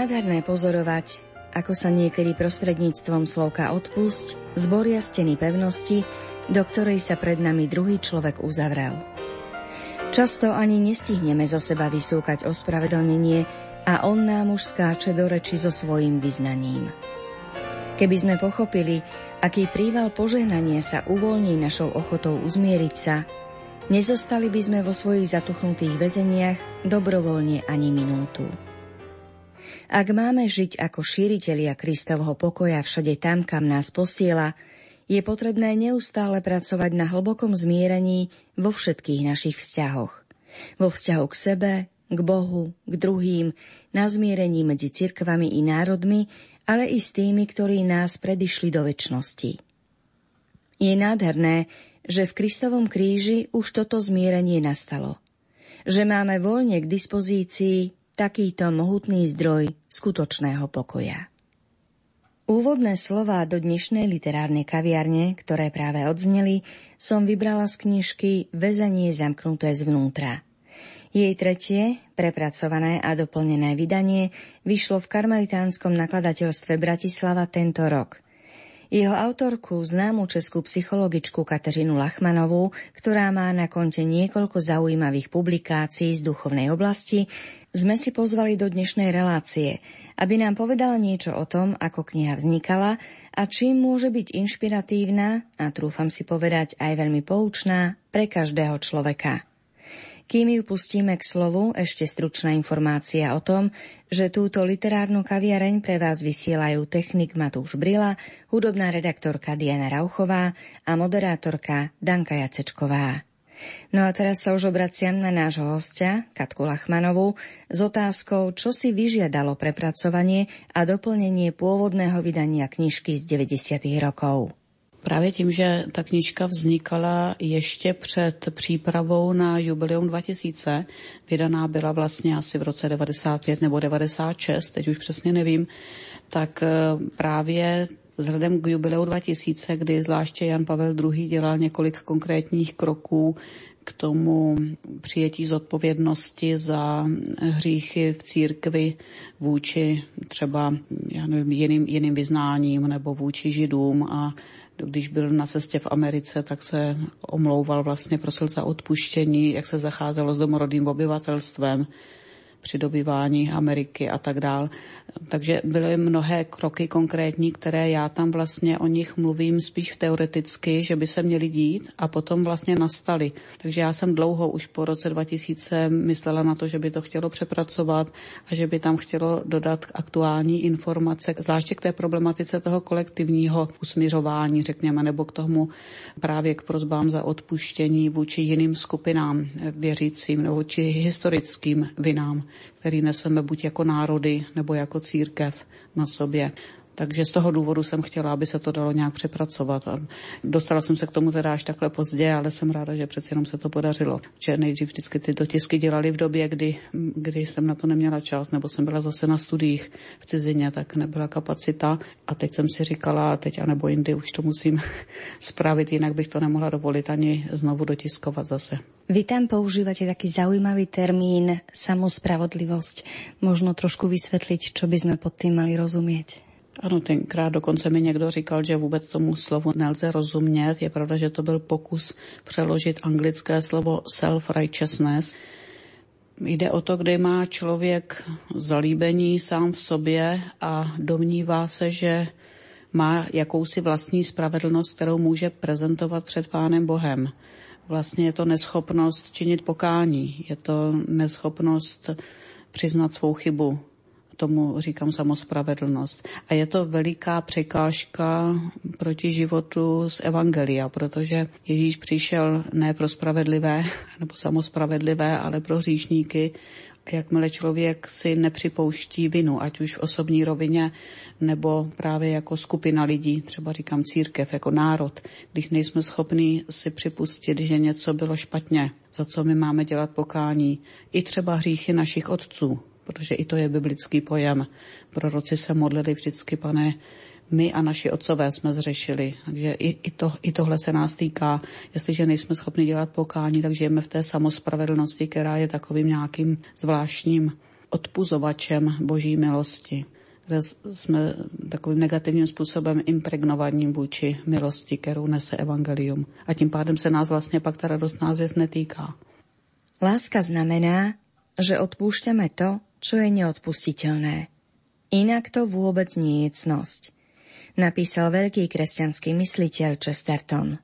Nádherné pozorovať, ako sa niekedy prostredníctvom slovka odpusť zboria steny pevnosti, do ktorej sa pred nami druhý človek uzavrel. Často ani nestihneme zo seba vysúkať ospravedlnenie a on nám už skáče do reči so svojím vyznaním. Keby sme pochopili, aký príval požehnania sa uvoľní našou ochotou uzmieriť sa, nezostali by sme vo svojich zatuchnutých väzeniach dobrovoľne ani minútu. Ak máme žiť ako šíritelia Kristovho pokoja všade tam, kam nás posiela, je potrebné neustále pracovať na hlbokom zmierení vo všetkých našich vzťahoch. Vo vzťahu k sebe, k Bohu, k druhým, na zmierení medzi cirkvami i národmi, ale i s tými, ktorí nás predišli do väčšnosti. Je nádherné, že v Kristovom kríži už toto zmierenie nastalo. Že máme voľne k dispozícii takýto mohutný zdroj skutočného pokoja. Úvodné slová do dnešnej literárnej kaviarne, ktoré práve odzneli, som vybrala z knižky Vezenie zamknuté zvnútra. Jej tretie, prepracované a doplnené vydanie vyšlo v karmelitánskom nakladateľstve Bratislava tento rok – jeho autorku, známu českú psychologičku Kateřinu Lachmanovú, ktorá má na konte niekoľko zaujímavých publikácií z duchovnej oblasti, sme si pozvali do dnešnej relácie, aby nám povedala niečo o tom, ako kniha vznikala a čím môže byť inšpiratívna a trúfam si povedať aj veľmi poučná pre každého človeka. Kým ju pustíme k slovu, ešte stručná informácia o tom, že túto literárnu kaviareň pre vás vysielajú technik Matúš Brila, hudobná redaktorka Diana Rauchová a moderátorka Danka Jacečková. No a teraz sa už obraciam na nášho hostia, Katku Lachmanovú, s otázkou, čo si vyžiadalo prepracovanie a doplnenie pôvodného vydania knižky z 90. rokov. Právě tím, že ta knižka vznikala ještě před přípravou na jubileum 2000, vydaná byla vlastně asi v roce 95 nebo 96, teď už přesně nevím, tak eh, právě vzhledem k jubileu 2000, kdy zvláště Jan Pavel II. dělal několik konkrétních kroků k tomu přijetí zodpovědnosti za hříchy v církvi vůči třeba já nevím, jiným, jiným vyznáním nebo vůči židům a když byl na cestě v Americe, tak se omlouval vlastně, prosil za odpuštění, jak se zacházelo s domorodým obyvatelstvem při dobývání Ameriky a tak dál. Takže byly mnohé kroky konkrétní, které já tam vlastně o nich mluvím spíš teoreticky, že by se měly dít a potom vlastně nastaly. Takže já jsem dlouho už po roce 2000 myslela na to, že by to chtělo přepracovat a že by tam chtělo dodat aktuální informace, zvláště k té problematice toho kolektivního usměřování, řekněme, nebo k tomu právě k prozbám za odpuštění vůči jiným skupinám věřícím nebo či historickým vinám, který neseme buď jako národy nebo jako církev na sobě. Takže z toho důvodu jsem chtěla, aby se to dalo nějak přepracovat. A dostala jsem se k tomu teda až takhle pozdě, ale jsem ráda, že přeci jenom se to podařilo. Že nejdřív vždycky ty dotisky dělali v době, kdy, kdy jsem na to neměla čas, nebo jsem byla zase na studiích v cizině, tak nebyla kapacita. A teď jsem si říkala, teď a nebo jindy už to musím spravit, jinak bych to nemohla dovolit ani znovu dotiskovat zase. Vy tam používate taký zaujímavý termín samospravodlivosť. Možno trošku vysvetliť, čo by sme pod tým mali rozumieť. Ano, tenkrát dokonce mi někdo říkal, že vůbec tomu slovu nelze rozumět. Je pravda, že to byl pokus přeložit anglické slovo self-righteousness. Jde o to, kde má člověk zalíbení sám v sobě a domnívá se, že má jakousi vlastní spravedlnost, kterou může prezentovat před Pánem Bohem. Vlastně je to neschopnost činit pokání, je to neschopnost přiznat svou chybu, tomu říkám samospravedlnost. A je to veliká překážka proti životu z Evangelia, protože Ježíš přišel ne pro spravedlivé nebo samospravedlivé, ale pro hříšníky, jakmile člověk si nepřipouští vinu, ať už v osobní rovině nebo právě jako skupina lidí, třeba říkám církev, jako národ, když nejsme schopni si připustit, že něco bylo špatně, za co my máme dělat pokání, i třeba hříchy našich otců, protože i to je biblický pojem. Proroci se modlili vždycky, pane, my a naši otcové jsme zřešili. Takže i, i, to, i tohle se nás týká. Jestliže nejsme schopni dělat pokání, tak žijeme v té samospravedlnosti, která je takovým nějakým zvláštním odpuzovačem boží milosti kde jsme takovým negativním způsobem impregnovaním vůči milosti, kterou nese evangelium. A tím pádem se nás vlastně pak ta radostná zvěst netýká. Láska znamená, že odpúšťame to, čo je neodpustiteľné. Inak to vôbec nie je cnosť, napísal veľký kresťanský mysliteľ Chesterton.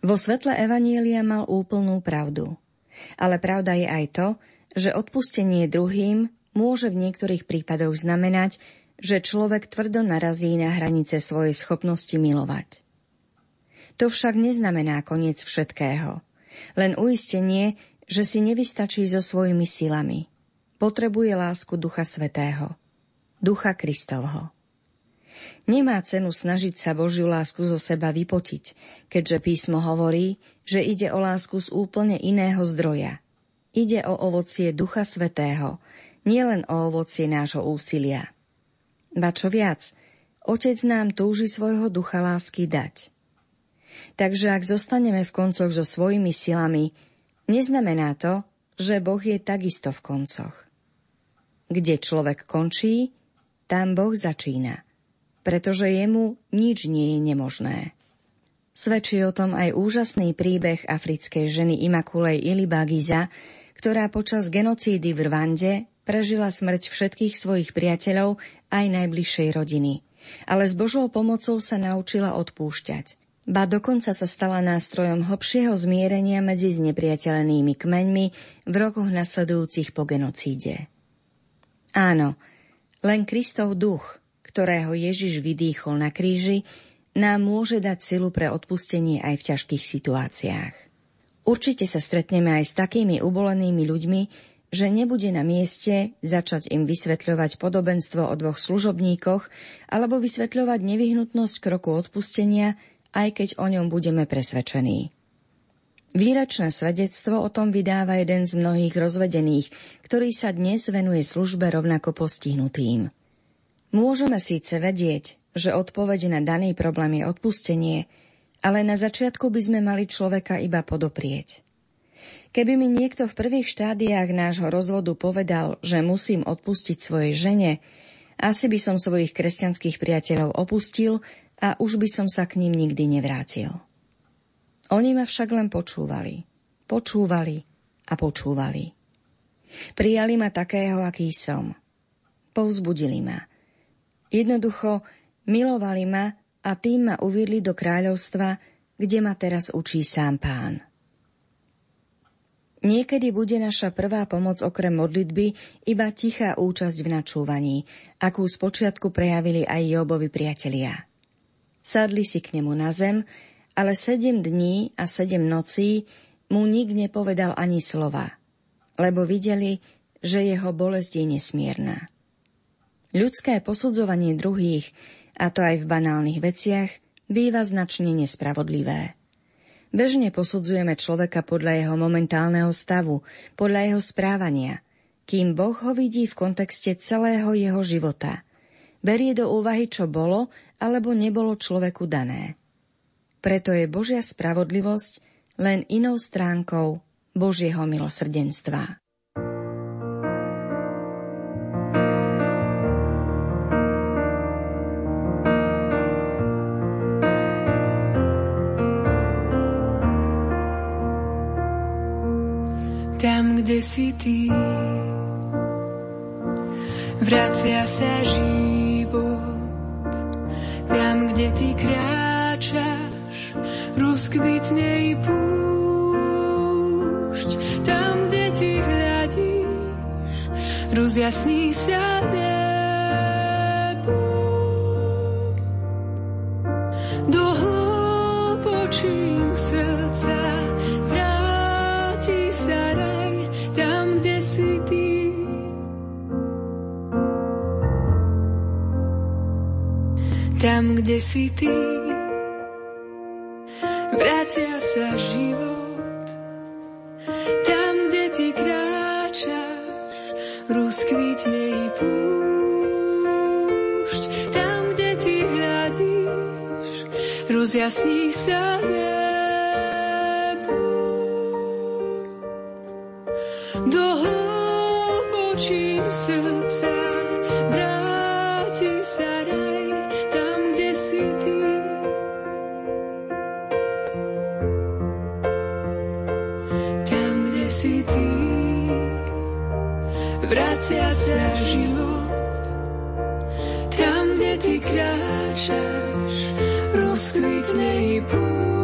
Vo svetle Evanília mal úplnú pravdu. Ale pravda je aj to, že odpustenie druhým môže v niektorých prípadoch znamenať, že človek tvrdo narazí na hranice svojej schopnosti milovať. To však neznamená koniec všetkého. Len uistenie, že si nevystačí so svojimi silami. Potrebuje lásku Ducha Svetého. Ducha Kristovho. Nemá cenu snažiť sa Božiu lásku zo seba vypotiť, keďže písmo hovorí, že ide o lásku z úplne iného zdroja. Ide o ovocie Ducha Svetého, nielen o ovocie nášho úsilia. Ba čo viac, Otec nám túži svojho ducha lásky dať. Takže ak zostaneme v koncoch so svojimi silami, Neznamená to, že Boh je takisto v koncoch. Kde človek končí, tam Boh začína, pretože jemu nič nie je nemožné. Svedčí o tom aj úžasný príbeh africkej ženy Imakulej Ilibagiza, ktorá počas genocídy v Rwande prežila smrť všetkých svojich priateľov aj najbližšej rodiny. Ale s Božou pomocou sa naučila odpúšťať ba dokonca sa stala nástrojom hlbšieho zmierenia medzi znepriateľenými kmeňmi v rokoch nasledujúcich po genocíde. Áno, len Kristov duch, ktorého Ježiš vydýchol na kríži, nám môže dať silu pre odpustenie aj v ťažkých situáciách. Určite sa stretneme aj s takými ubolenými ľuďmi, že nebude na mieste začať im vysvetľovať podobenstvo o dvoch služobníkoch alebo vysvetľovať nevyhnutnosť kroku odpustenia aj keď o ňom budeme presvedčení. Výračné svedectvo o tom vydáva jeden z mnohých rozvedených, ktorý sa dnes venuje službe rovnako postihnutým. Môžeme síce vedieť, že odpoveď na daný problém je odpustenie, ale na začiatku by sme mali človeka iba podoprieť. Keby mi niekto v prvých štádiách nášho rozvodu povedal, že musím odpustiť svojej žene, asi by som svojich kresťanských priateľov opustil a už by som sa k ním nikdy nevrátil. Oni ma však len počúvali, počúvali a počúvali. Prijali ma takého, aký som. Povzbudili ma. Jednoducho milovali ma a tým ma uviedli do kráľovstva, kde ma teraz učí sám pán. Niekedy bude naša prvá pomoc okrem modlitby iba tichá účasť v načúvaní, akú spočiatku prejavili aj Jobovi priatelia. Sadli si k nemu na zem, ale sedem dní a sedem nocí mu nik nepovedal ani slova, lebo videli, že jeho bolesť je nesmierna. Ľudské posudzovanie druhých, a to aj v banálnych veciach, býva značne nespravodlivé. Bežne posudzujeme človeka podľa jeho momentálneho stavu, podľa jeho správania, kým Boh ho vidí v kontexte celého jeho života. Berie do úvahy, čo bolo alebo nebolo človeku dané. Preto je Božia spravodlivosť len inou stránkou Božieho milosrdenstva. Tam, kde si ty, vracia sa život tam, kde ty kráčaš, rozkvitne i púšť. Tam, kde ty hľadíš, rozjasní sa nebo. Do hlbočín srdca vráti sa raj, tam, kde si ty. tam, kde si ty. úžasných sadieb. Do hlbočín sa raj tam, kde si ty. Tam, kde si ty, život. Tam, kde ty kráčaš, rozkvitne i púd.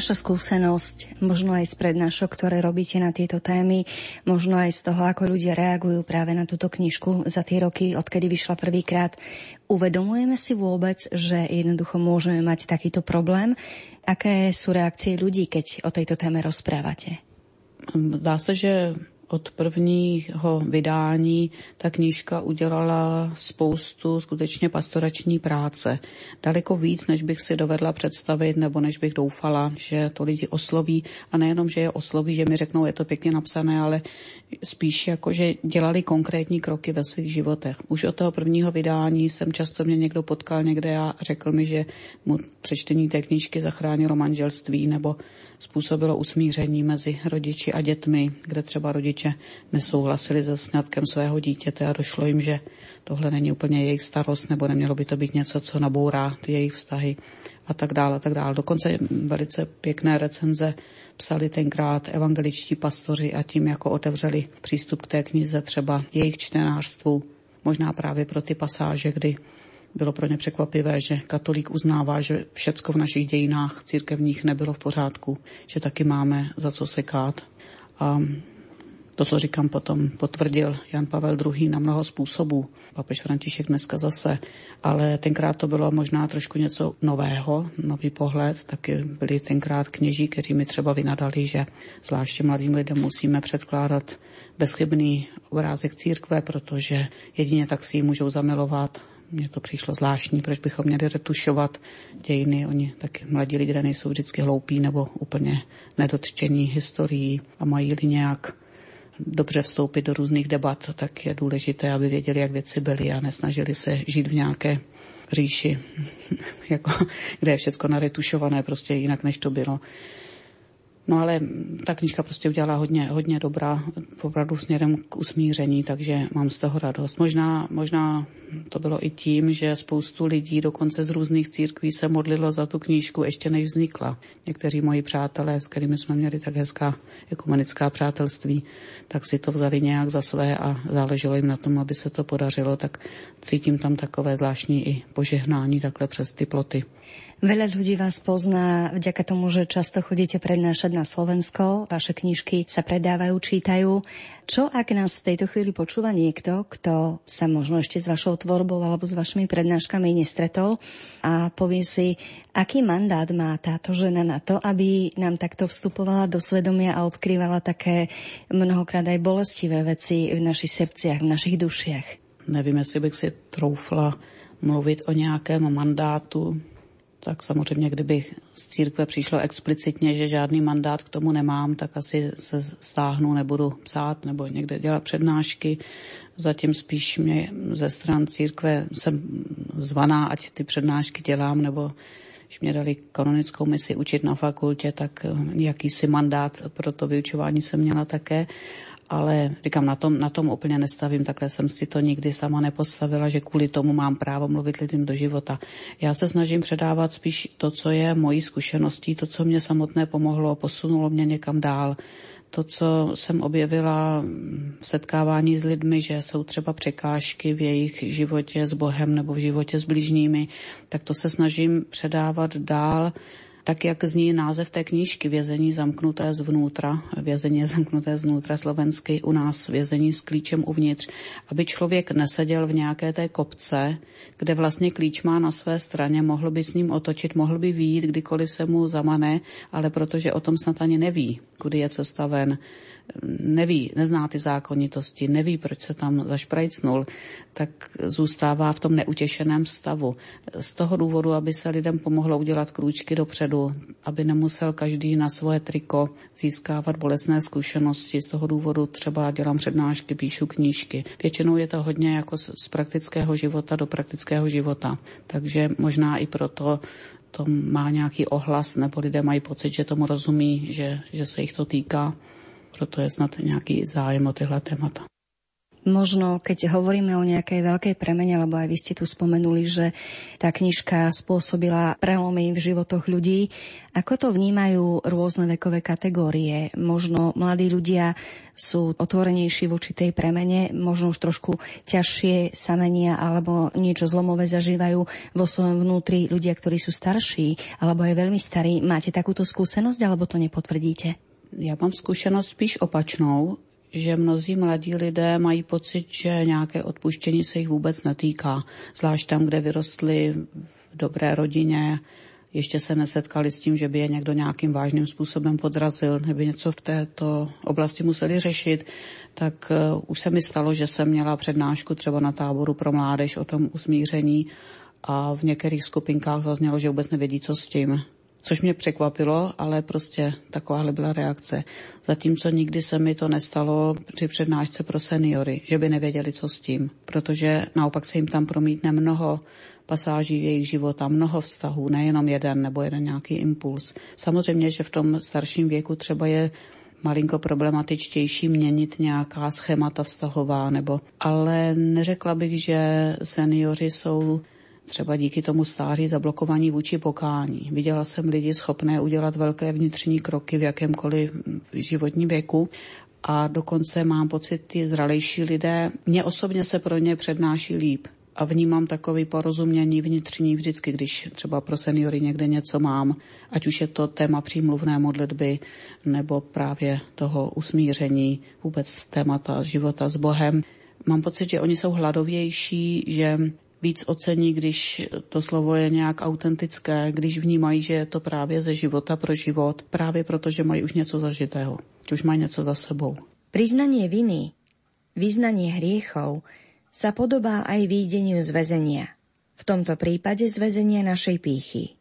Vaša skúsenosť, možno aj z prednášok, ktoré robíte na tieto témy, možno aj z toho, ako ľudia reagujú práve na túto knižku za tie roky, odkedy vyšla prvýkrát? Uvedomujeme si vôbec, že jednoducho môžeme mať takýto problém? Aké sú reakcie ľudí, keď o tejto téme rozprávate? Zdá sa, že od prvního vydání ta knížka udělala spoustu skutečně pastorační práce. Daleko víc, než bych si dovedla představit, nebo než bych doufala, že to lidi osloví. A nejenom, že je osloví, že mi řeknou, je to pěkně napsané, ale spíš jako, že dělali konkrétní kroky ve svých životech. Už od toho prvního vydání jsem často mě někdo potkal někde a řekl mi, že mu přečtení té knížky zachránilo manželství nebo způsobilo usmíření mezi rodiči a dětmi, kde třeba rodiče nesouhlasili se sňatkem svého dítěte a došlo jim, že tohle není úplně jejich starost nebo nemělo by to být něco, co nabourá ty jejich vztahy a tak dále, a tak dále. Dokonce velice pěkné recenze psali tenkrát evangeličtí pastoři a tím jako otevřeli přístup k té knize třeba jejich čtenářstvu, možná právě pro ty pasáže, kdy bylo pro ně překvapivé, že katolík uznává, že všecko v našich dějinách církevních nebylo v pořádku, že taky máme za co sekat. A to, co říkám potom, potvrdil Jan Pavel II. na mnoho způsobů. Papež František dneska zase. Ale tenkrát to bylo možná trošku něco nového, nový pohled. Taky byli tenkrát kněží, kteří mi třeba vynadali, že zvláště mladým lidem musíme předkládat bezchybný obrázek církve, protože jedině tak si ji můžou zamilovat mně to přišlo zvláštní, proč bychom měli retušovat dějiny. Oni taky mladí lidé nejsou vždycky hloupí nebo úplně nedotčení historií a mají-li nějak dobře vstoupit do různých debat, tak je důležité, aby věděli, jak věci byly a nesnažili se žít v nějaké říši, jako, kde je všechno naretušované prostě jinak, než to bylo. No ale ta knižka prostě udělala hodně, hodně dobrá, opravdu směrem k usmíření, takže mám z toho radost. Možná, možná to bylo i tím, že spoustu lidí dokonce z různých církví se modlilo za tu knížku ještě než vznikla. Někteří moji přátelé, s kterými jsme měli tak hezká ekumenická přátelství, tak si to vzali nějak za své a záleželo jim na tom, aby se to podařilo, tak cítím tam takové zvláštní i požehnání takhle přes ty ploty. Veľa ľudí vás pozná vďaka tomu, že často chodíte prednášať na Slovensko, vaše knižky sa predávajú, čítajú. Čo ak nás v tejto chvíli počúva niekto, kto sa možno ešte s vašou tvorbou alebo s vašimi prednáškami nestretol a povie si, aký mandát má táto žena na to, aby nám takto vstupovala do svedomia a odkrývala také mnohokrát aj bolestivé veci v našich srdciach, v našich dušiach. Nevím, jestli bych si troufla mluvit o nějakém mandátu tak samozřejmě, kdyby z církve přišlo explicitně, že žádný mandát k tomu nemám, tak asi se stáhnu, nebudu psát nebo někde dělat přednášky. Zatím spíš mě ze stran církve jsem zvaná, ať ty přednášky dělám, nebo když mě dali kanonickou misi učit na fakultě, tak jakýsi mandát pro to vyučování jsem měla také ale říkám, na tom, na tom úplně nestavím, takhle jsem si to nikdy sama nepostavila, že kvůli tomu mám právo mluvit lidem do života. Já se snažím předávat spíš to, co je mojí zkušeností, to, co mě samotné pomohlo, posunulo mě někam dál. To, co jsem objevila v setkávání s lidmi, že jsou třeba překážky v jejich životě s Bohem nebo v životě s bližními, tak to se snažím předávat dál tak jak zní název té knížky Vězení zamknuté zvnútra, vězení zamknuté zvnútra slovenský, u nás vězení s klíčem uvnitř, aby člověk neseděl v nějaké té kopce, kde vlastně klíč má na své straně, mohl by s ním otočit, mohl by výjít, kdykoliv se mu zamane, ale protože o tom snad ani neví, kudy je cesta ven, neví, nezná ty zákonitosti, neví, proč se tam zašprajcnul, tak zůstává v tom neutěšeném stavu. Z toho důvodu, aby se lidem pomohlo udělat krůčky dopředu, aby nemusel každý na svoje triko získávat bolestné zkušenosti. Z toho důvodu třeba dělám přednášky, píšu knížky. Většinou je to hodně jako z praktického života do praktického života. Takže možná i proto to má nějaký ohlas, nebo lidé mají pocit, že tomu rozumí, že, že se jich to týká. Proto je snad nějaký zájem o tyhle témata. Možno, keď hovoríme o nejakej veľkej premene, lebo aj vy ste tu spomenuli, že tá knižka spôsobila prelomy v životoch ľudí, ako to vnímajú rôzne vekové kategórie? Možno mladí ľudia sú otvorenejší voči tej premene, možno už trošku ťažšie samenia alebo niečo zlomové zažívajú vo svojom vnútri ľudia, ktorí sú starší alebo aj veľmi starí. Máte takúto skúsenosť alebo to nepotvrdíte? Já mám zkušenost spíš opačnou že mnozí mladí lidé mají pocit, že nějaké odpuštění se jich vůbec netýká. Zvlášť tam, kde vyrostli v dobré rodině, ještě se nesetkali s tím, že by je někdo nějakým vážným způsobem podrazil, nebo něco v této oblasti museli řešit, tak uh, už se mi stalo, že jsem měla přednášku třeba na táboru pro mládež o tom usmíření a v některých skupinkách zaznělo, že vůbec nevědí, co s tím což mě překvapilo, ale prostě takováhle byla reakce. Zatímco nikdy se mi to nestalo při přednášce pro seniory, že by nevěděli, co s tím, protože naopak se jim tam promítne mnoho pasáží jejich života, mnoho vztahů, nejenom jeden nebo jeden nějaký impuls. Samozřejmě, že v tom starším věku třeba je malinko problematičtější měnit nějaká schémata vztahová, nebo, ale neřekla bych, že seniori jsou třeba díky tomu stáří zablokovaní vůči pokání. Viděla jsem lidi schopné udělat velké vnitřní kroky v jakémkoliv životním věku a dokonce mám pocit, ty zralejší lidé, mě osobně se pro ně přednáší líp a vnímám takový porozumění vnitřní vždycky, když třeba pro seniory někde něco mám, ať už je to téma přímluvné modlitby nebo právě toho usmíření, vůbec témata života s Bohem. Mám pocit, že oni jsou hladovější, že víc ocení, když to slovo je nějak autentické, když vnímají, že je to právě ze života pro život, právě proto, že mají už něco zažitého, že už mají něco za sebou. Priznanie viny, vyznanie hriechov sa podobá aj výdeniu z väzenia. V tomto prípade z väzenia našej pýchy.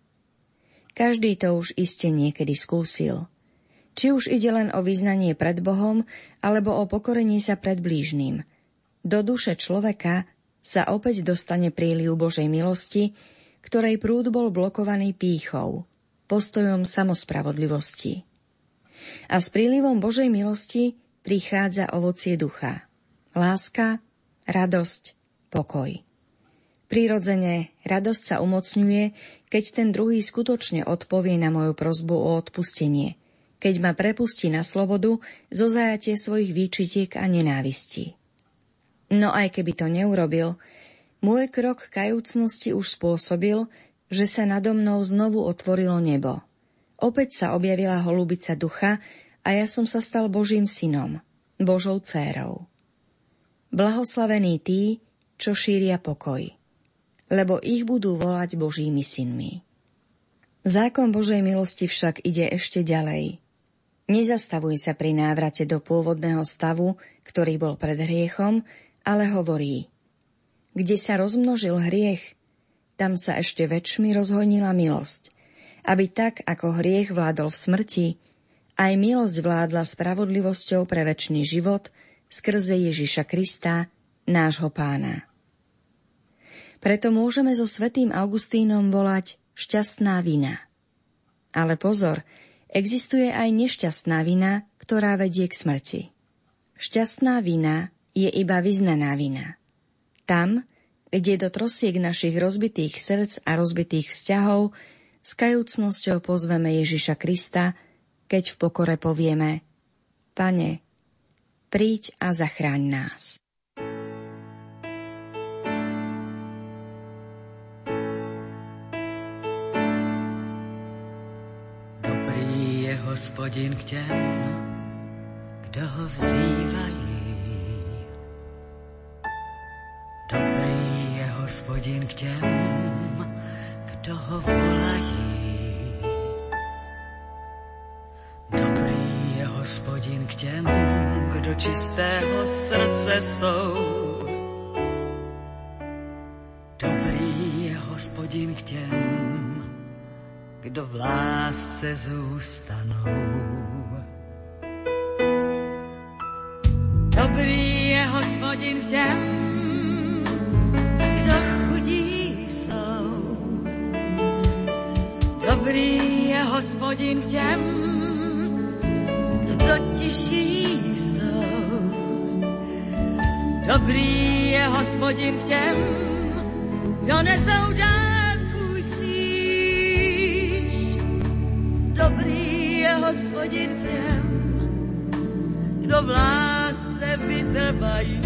Každý to už iste niekedy skúsil. Či už ide len o vyznanie pred Bohom, alebo o pokorenie sa pred blížnym. Do duše človeka sa opäť dostane príliv Božej milosti, ktorej prúd bol blokovaný pýchou, postojom samospravodlivosti. A s prílivom Božej milosti prichádza ovocie ducha. Láska, radosť, pokoj. Prirodzene radosť sa umocňuje, keď ten druhý skutočne odpovie na moju prozbu o odpustenie, keď ma prepustí na slobodu zo zajatie svojich výčitiek a nenávistí. No aj keby to neurobil, môj krok kajúcnosti už spôsobil, že sa nado mnou znovu otvorilo nebo. Opäť sa objavila holubica ducha a ja som sa stal Božím synom, Božou dcérou. Blahoslavení tí, čo šíria pokoj, lebo ich budú volať Božími synmi. Zákon Božej milosti však ide ešte ďalej. Nezastavuj sa pri návrate do pôvodného stavu, ktorý bol pred hriechom, ale hovorí, kde sa rozmnožil hriech, tam sa ešte väčšmi rozhojnila milosť, aby tak, ako hriech vládol v smrti, aj milosť vládla spravodlivosťou pre väčší život skrze Ježiša Krista, nášho pána. Preto môžeme so svetým Augustínom volať šťastná vina. Ale pozor, existuje aj nešťastná vina, ktorá vedie k smrti. Šťastná vina je iba vyznaná vina. Tam, kde do trosiek našich rozbitých srdc a rozbitých vzťahov s kajúcnosťou pozveme Ježiša Krista, keď v pokore povieme Pane, príď a zachráň nás. Dobrý je hospodin k těm, kdo ho vzývají hospodin k těm, kdo ho volají. Dobrý je hospodin k těm, kdo čistého srdce jsou. Dobrý je hospodin k těm, kdo v lásce zůstanou. Dobrý je hospodin k těm, Dobrý je hospodin k těm, kdo tiší jsou. Dobrý je hospodin k těm, kdo nesou dát svůj kříž. Dobrý je hospodin k těm, kdo v lásce vytrvají.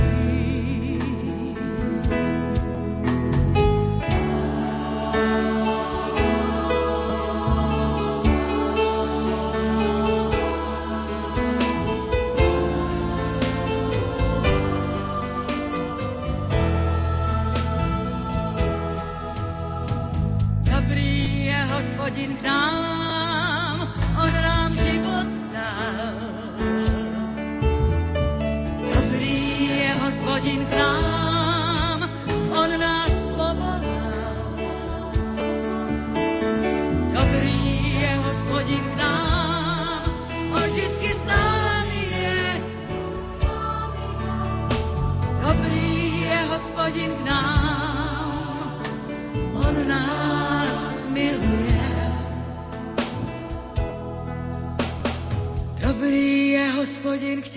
je hospodin k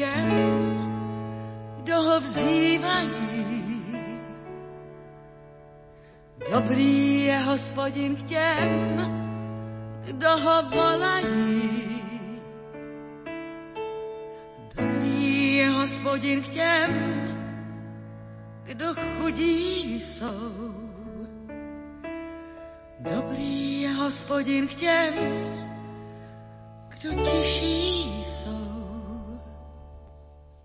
kdo ho vzývají. Dobrý je hospodin k těm, kdo ho volají. Dobrý je hospodin k těm, kdo chudí jsou. Dobrý je hospodin k těm, kdo tiší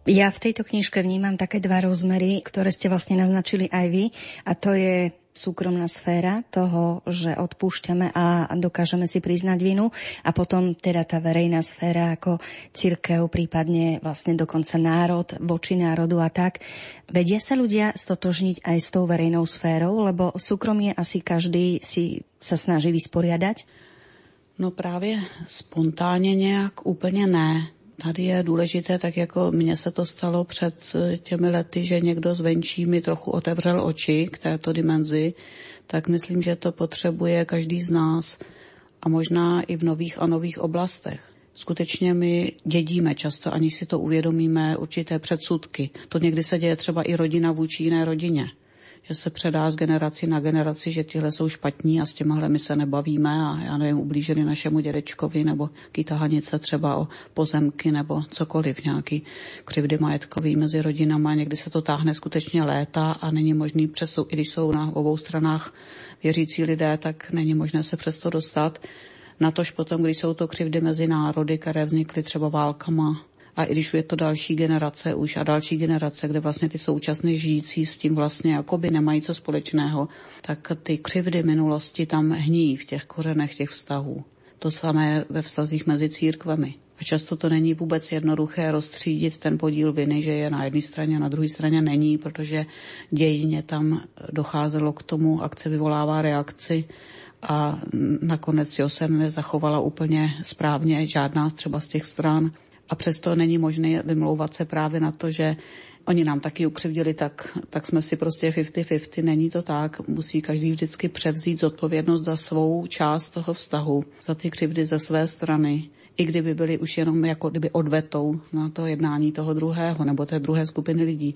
Ja v tejto knižke vnímam také dva rozmery, ktoré ste vlastne naznačili aj vy a to je súkromná sféra toho, že odpúšťame a dokážeme si priznať vinu a potom teda tá verejná sféra ako cirkev, prípadne vlastne dokonca národ, voči národu a tak. Vedia sa ľudia stotožniť aj s tou verejnou sférou, lebo súkromie asi každý si sa snaží vysporiadať? No právě spontánně nějak úplně ne. Tady je důležité, tak jako mně se to stalo před eh, těmi lety, že někdo zvenčí mi trochu otevřel oči k této dimenzi, tak myslím, že to potřebuje každý z nás a možná i v nových a nových oblastech. Skutečně my dědíme často, ani si to uvědomíme, určité předsudky. To někdy se děje třeba i rodina vůči jiné rodině že se předá z generaci na generaci, že tihle jsou špatní a s těmahle my se nebavíme a já nevím, ublížili našemu dědečkovi nebo tahanice třeba o pozemky nebo cokoliv, nějaký křivdy majetkový mezi rodinama. Někdy se to táhne skutečně léta a není možný přesto, i když jsou na obou stranách věřící lidé, tak není možné se přesto dostat. Natož potom, když jsou to křivdy mezi národy, které vznikly třeba válkama, a i když je to další generace už a další generace, kde vlastně ty současné žijící s tím vlastně jakoby nemají co společného, tak ty křivdy minulosti tam hní v těch kořenech těch vztahů. To samé ve vztazích mezi církvemi. A často to není vůbec jednoduché rozstřídit ten podíl viny, že je na jedné straně a na druhé straně není, protože dějině tam docházelo k tomu, akce vyvolává reakci a nakonec jo se nezachovala úplně správně žádná třeba z těch stran a přesto není možné vymlouvat se právě na to, že oni nám taky ukřivdili, tak, tak jsme si prostě 50-50. Není to tak. Musí každý vždycky převzít zodpovědnost za svou část toho vztahu, za ty křivdy ze své strany i kdyby byly už jenom jako kdyby odvetou na to jednání toho druhého nebo té druhé skupiny lidí.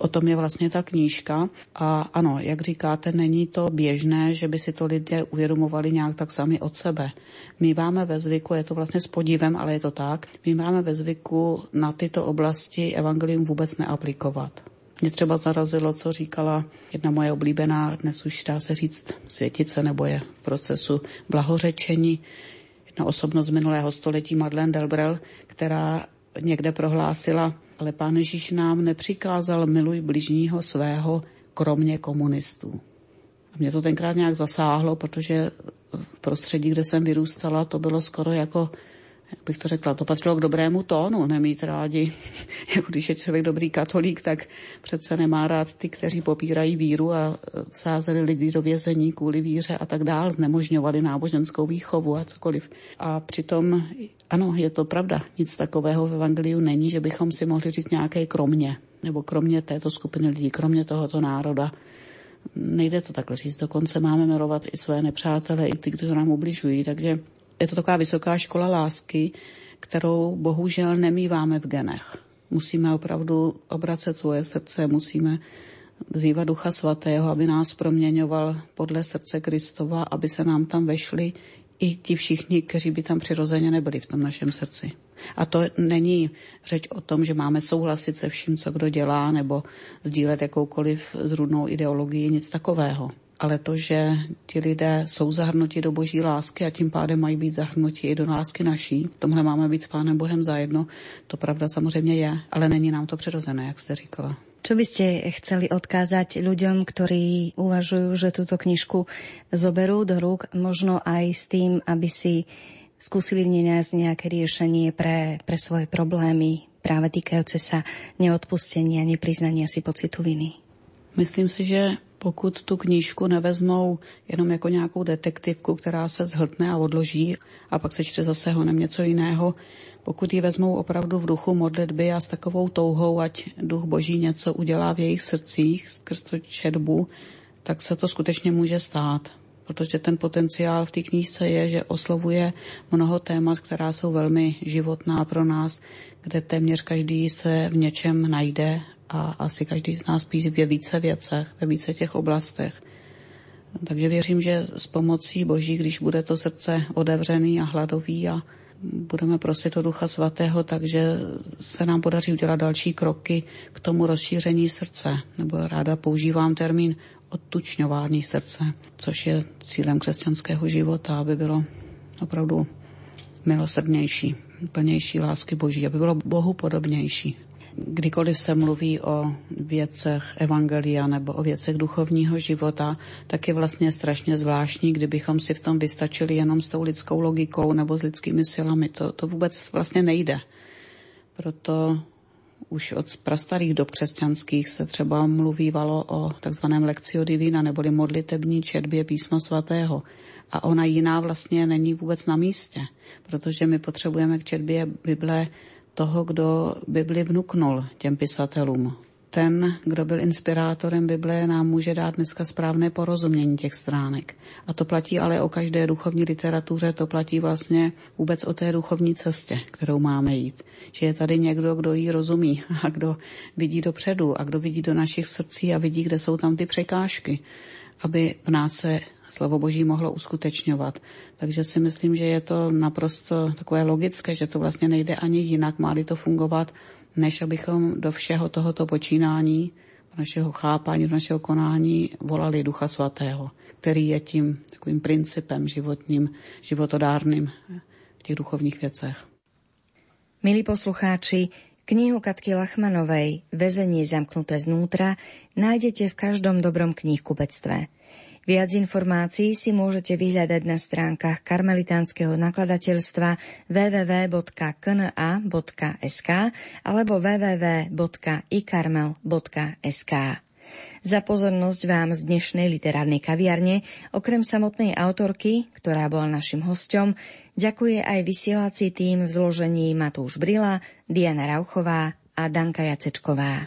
O tom je vlastně ta knížka. A ano, jak říkáte, není to běžné, že by si to lidé uvědomovali nějak tak sami od sebe. My máme ve zvyku, je to vlastně s podívem, ale je to tak, my máme ve zvyku na tyto oblasti evangelium vůbec neaplikovat. Mě třeba zarazilo, co říkala jedna moje oblíbená, dnes už dá se říct světice, nebo je v procesu blahořečení, jedna osobnost minulého století, Madeleine Delbrel, která někde prohlásila, ale pán Ježíš nám nepřikázal miluj bližního svého, kromě komunistů. A mě to tenkrát nějak zasáhlo, protože v prostředí, kde jsem vyrůstala, to bylo skoro jako jak bych to řekla, to patřilo k dobrému tónu, nemít rádi, když je člověk dobrý katolík, tak přece nemá rád ty, kteří popírají víru a sázeli lidi do vězení kvůli víře a tak dál, znemožňovali náboženskou výchovu a cokoliv. A přitom, ano, je to pravda, nic takového v Evangeliu není, že bychom si mohli říct nějaké kromě, nebo kromě této skupiny lidí, kromě tohoto národa. Nejde to takhle říct, dokonce máme milovat i své nepřátele, i ty, kteří nám ubližují, takže je to taková vysoká škola lásky, kterou bohužel nemýváme v genech. Musíme opravdu obracet svoje srdce, musíme vzývat Ducha Svatého, aby nás proměňoval podle srdce Kristova, aby se nám tam vešli i ti všichni, kteří by tam přirozeně nebyli v tom našem srdci. A to není řeč o tom, že máme souhlasit se vším, co kdo dělá, nebo sdílet jakoukoliv zrůdnou ideologii, nic takového. Ale to, že ti lidé jsou zahrnuti do boží lásky a tím pádem mají být zahrnuti i do lásky naší, v tomhle máme být s Pánem Bohem zajedno, to pravda samozřejmě je, ale není nám to přirozené, jak jste říkala. Čo by ste chceli odkázať ľuďom, ktorí uvažujú, že túto knižku zoberú do rúk, možno aj s tým, aby si skúsili v nej nájsť nejaké riešenie pre, pre svoje problémy, práve týkajúce sa neodpustenia, nepriznania si pocitu viny? Myslím si, že pokud tu knížku nevezmou jenom jako nějakou detektivku, která se zhltne a odloží a pak se čte zase honem něco jiného, pokud ji vezmou opravdu v duchu modlitby a s takovou touhou, ať duch boží něco udělá v jejich srdcích skrz tu četbu, tak se to skutečně může stát. Protože ten potenciál v té knížce je, že oslovuje mnoho témat, která jsou velmi životná pro nás, kde téměř každý se v něčem najde a asi každý z nás spíš ve více věcech, ve více těch oblastech. Takže věřím, že s pomocí Boží, když bude to srdce otevřený a hladový a budeme prosit o Ducha Svatého, takže se nám podaří udělat další kroky k tomu rozšíření srdce. Nebo ráda používám termín odtučňování srdce, což je cílem křesťanského života, aby bylo opravdu milosrdnější, plnější lásky Boží, aby bylo Bohu podobnější kdykoliv se mluví o věcech evangelia nebo o věcech duchovního života, tak je vlastně strašně zvláštní, kdybychom si v tom vystačili jenom s tou lidskou logikou nebo s lidskými silami. To, to vůbec vlastně nejde. Proto už od prastarých dob křesťanských se třeba mluvívalo o takzvaném lekcio divina neboli modlitební četbě písma svatého. A ona jiná vlastně není vůbec na místě, protože my potřebujeme k četbě Bible toho, kdo Bibli vnuknul těm pisatelům. Ten, kdo byl inspirátorem Bible, nám může dát dneska správné porozumění těch stránek. A to platí ale o každé duchovní literatuře, to platí vlastně vůbec o té duchovní cestě, kterou máme jít. Že je tady někdo, kdo ji rozumí a kdo vidí dopředu a kdo vidí do našich srdcí a vidí, kde jsou tam ty překážky, aby v nás se slovo Boží mohlo uskutečňovat. Takže si myslím, že je to naprosto takové logické, že to vlastně nejde ani jinak, má to fungovat, než abychom do všeho tohoto počínání, do našeho chápání, do našeho konání volali Ducha Svatého, který je tím takovým principem životním, životodárným v těch duchovních věcech. Milí poslucháči, Knihu Katky Lachmanovej Vezenie zamknuté znútra nájdete v každom dobrom knihkupectve. Viac informácií si môžete vyhľadať na stránkach karmelitánskeho nakladateľstva www.kna.sk alebo www.ikarmel.sk. Za pozornosť vám z dnešnej literárnej kaviarne, okrem samotnej autorky, ktorá bola našim hostom, ďakuje aj vysielací tým v zložení Matúš Brila, Diana Rauchová a Danka Jacečková.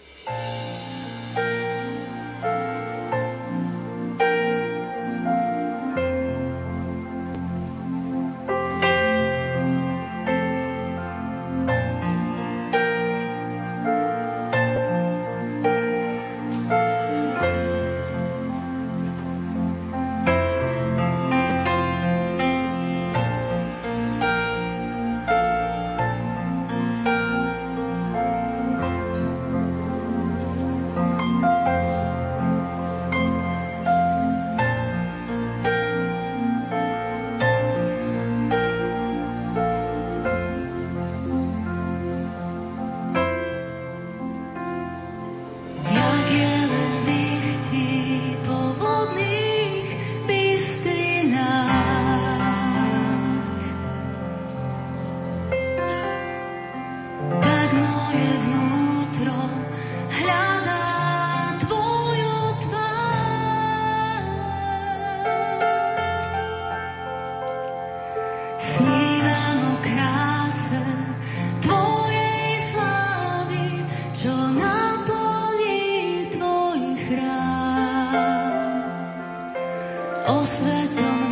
svetom.